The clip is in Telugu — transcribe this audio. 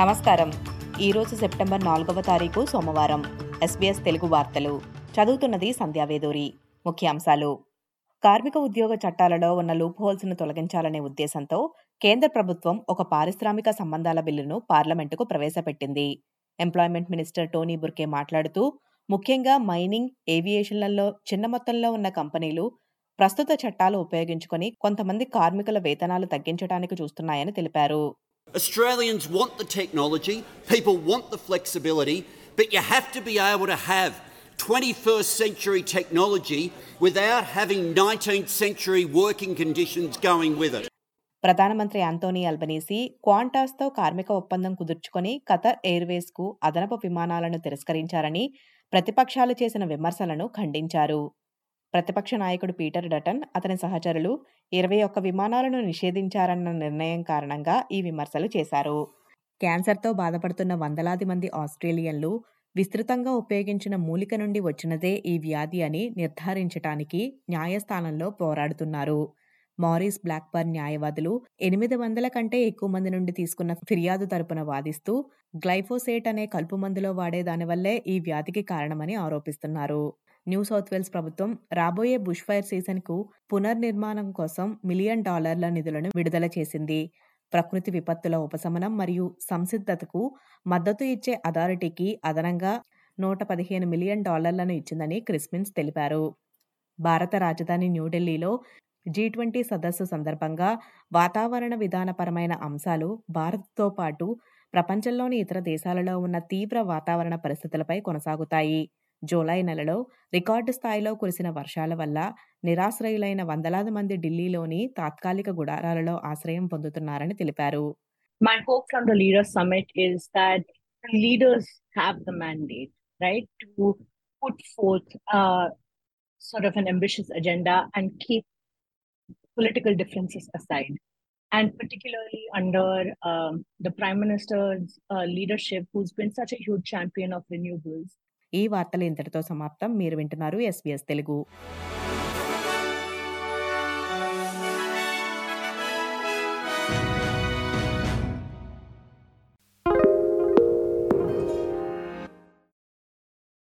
నమస్కారం. ఈరోజు సెప్టెంబర్ నాలుగవ తారీఖు సోమవారం. ఎస్బీఎస్ తెలుగు వార్తలు. చదువుతున్నది సంధ్యావేదూరి ముఖ్యాంశాలు. కార్మిక ఉద్యోగ చట్టాలలో ఉన్న లూప్ హోల్స్ను తొలగించాలనే ఉద్దేశంతో కేంద్ర ప్రభుత్వం ఒక పారిశ్రామిక సంబంధాల బిల్లును పార్లమెంటుకు ప్రవేశపెట్టింది. ఎంప్లాయ్మెంట్ మినిస్టర్ టోనీ బుర్కే మాట్లాడుతూ ముఖ్యంగా మైనింగ్ ఏవియేషన్లలో చిన్న మొత్తంలో ఉన్న కంపెనీలు ప్రస్తుత చట్టాలు ఉపయోగించుకొని కొంతమంది కార్మికుల వేతనాలు తగ్గించడానికి చూస్తున్నాయని తెలిపారు. Australians want the technology, people want the flexibility, but you have to be able to have 21st century technology without having 19th century working conditions going with it. ప్రధానమంత్రి ఆంటోనీ అల్బనీసీ క్వాంటాస్తో కార్మిక ఒప్పందం కుదుర్చుకొని ఖతర్ ఎయిర్వేస్కు అదనపు విమానాలను తిరస్కరించారని ప్రతిపక్షాలు చేసిన విమర్శలను ఖండించారు ప్రతిపక్ష నాయకుడు పీటర్ డటన్ అతని సహచరులు ఇరవై ఒక్క విమానాలను నిషేధించారన్న నిర్ణయం కారణంగా ఈ విమర్శలు చేశారు. క్యాన్సర్తో బాధపడుతున్న వందలాది మంది ఆస్ట్రేలియన్లు విస్తృతంగా ఉపయోగించిన మూలిక నుండి వచ్చినదే ఈ వ్యాధి అని నిర్ధారించటానికి న్యాయస్థానంలో పోరాడుతున్నారు. మారిస్ బ్లాక్బర్న్ న్యాయవాదులు ఎనిమిది వందల కంటే ఎక్కువ మంది నుండి తీసుకున్న ఫిర్యాదు తరపున వాదిస్తూ గ్లైఫోసేట్ అనే కలుపు మందులో వాడే దానివల్లే ఈ వ్యాధికి కారణమని ఆరోపిస్తున్నారు. న్యూ సౌత్ వేల్స్ ప్రభుత్వం రాబోయే బుష్ ఫైర్ సీజన్కు పునర్నిర్మాణం కోసం మిలియన్ డాలర్ల నిధులను విడుదల చేసింది. ప్రకృతి విపత్తుల ఉపశమనం మరియు సంసిద్ధతకు మద్దతు ఇచ్చే అథారిటీకి అదనంగా నూట పదిహేను మిలియన్ డాలర్లను ఇచ్చిందని క్రిస్మిన్స్ తెలిపారు. భారత రాజధాని న్యూఢిల్లీలో జీ ట్వంటీ సదస్సు సందర్భంగా వాతావరణ విధానపరమైన అంశాలు భారత్తో పాటు ప్రపంచంలోని ఇతర దేశాలలో ఉన్న తీవ్ర వాతావరణ పరిస్థితులపై కొనసాగుతాయి. జూలై నెలలో రికార్డు స్థాయిలో కురిసిన వర్షాల వల్ల నిరాశ్రయులైన వందలాది మంది ఢిల్లీలోని తాత్కాలిక గుడారాలలో ఆశ్రయం పొందుతున్నారని తెలిపారు my hope from the Leaders Summit is that the leaders have the mandate, right, to put forth uh, sort of an ambitious agenda and keep political differences aside. And particularly under um, the Prime Minister's uh, leadership, who's been such a huge champion of renewables. ఈ వార్తలు ఇంతటితో సమాప్తం. మీరు వింటున్నారు ఎస్బీఎస్ తెలుగు.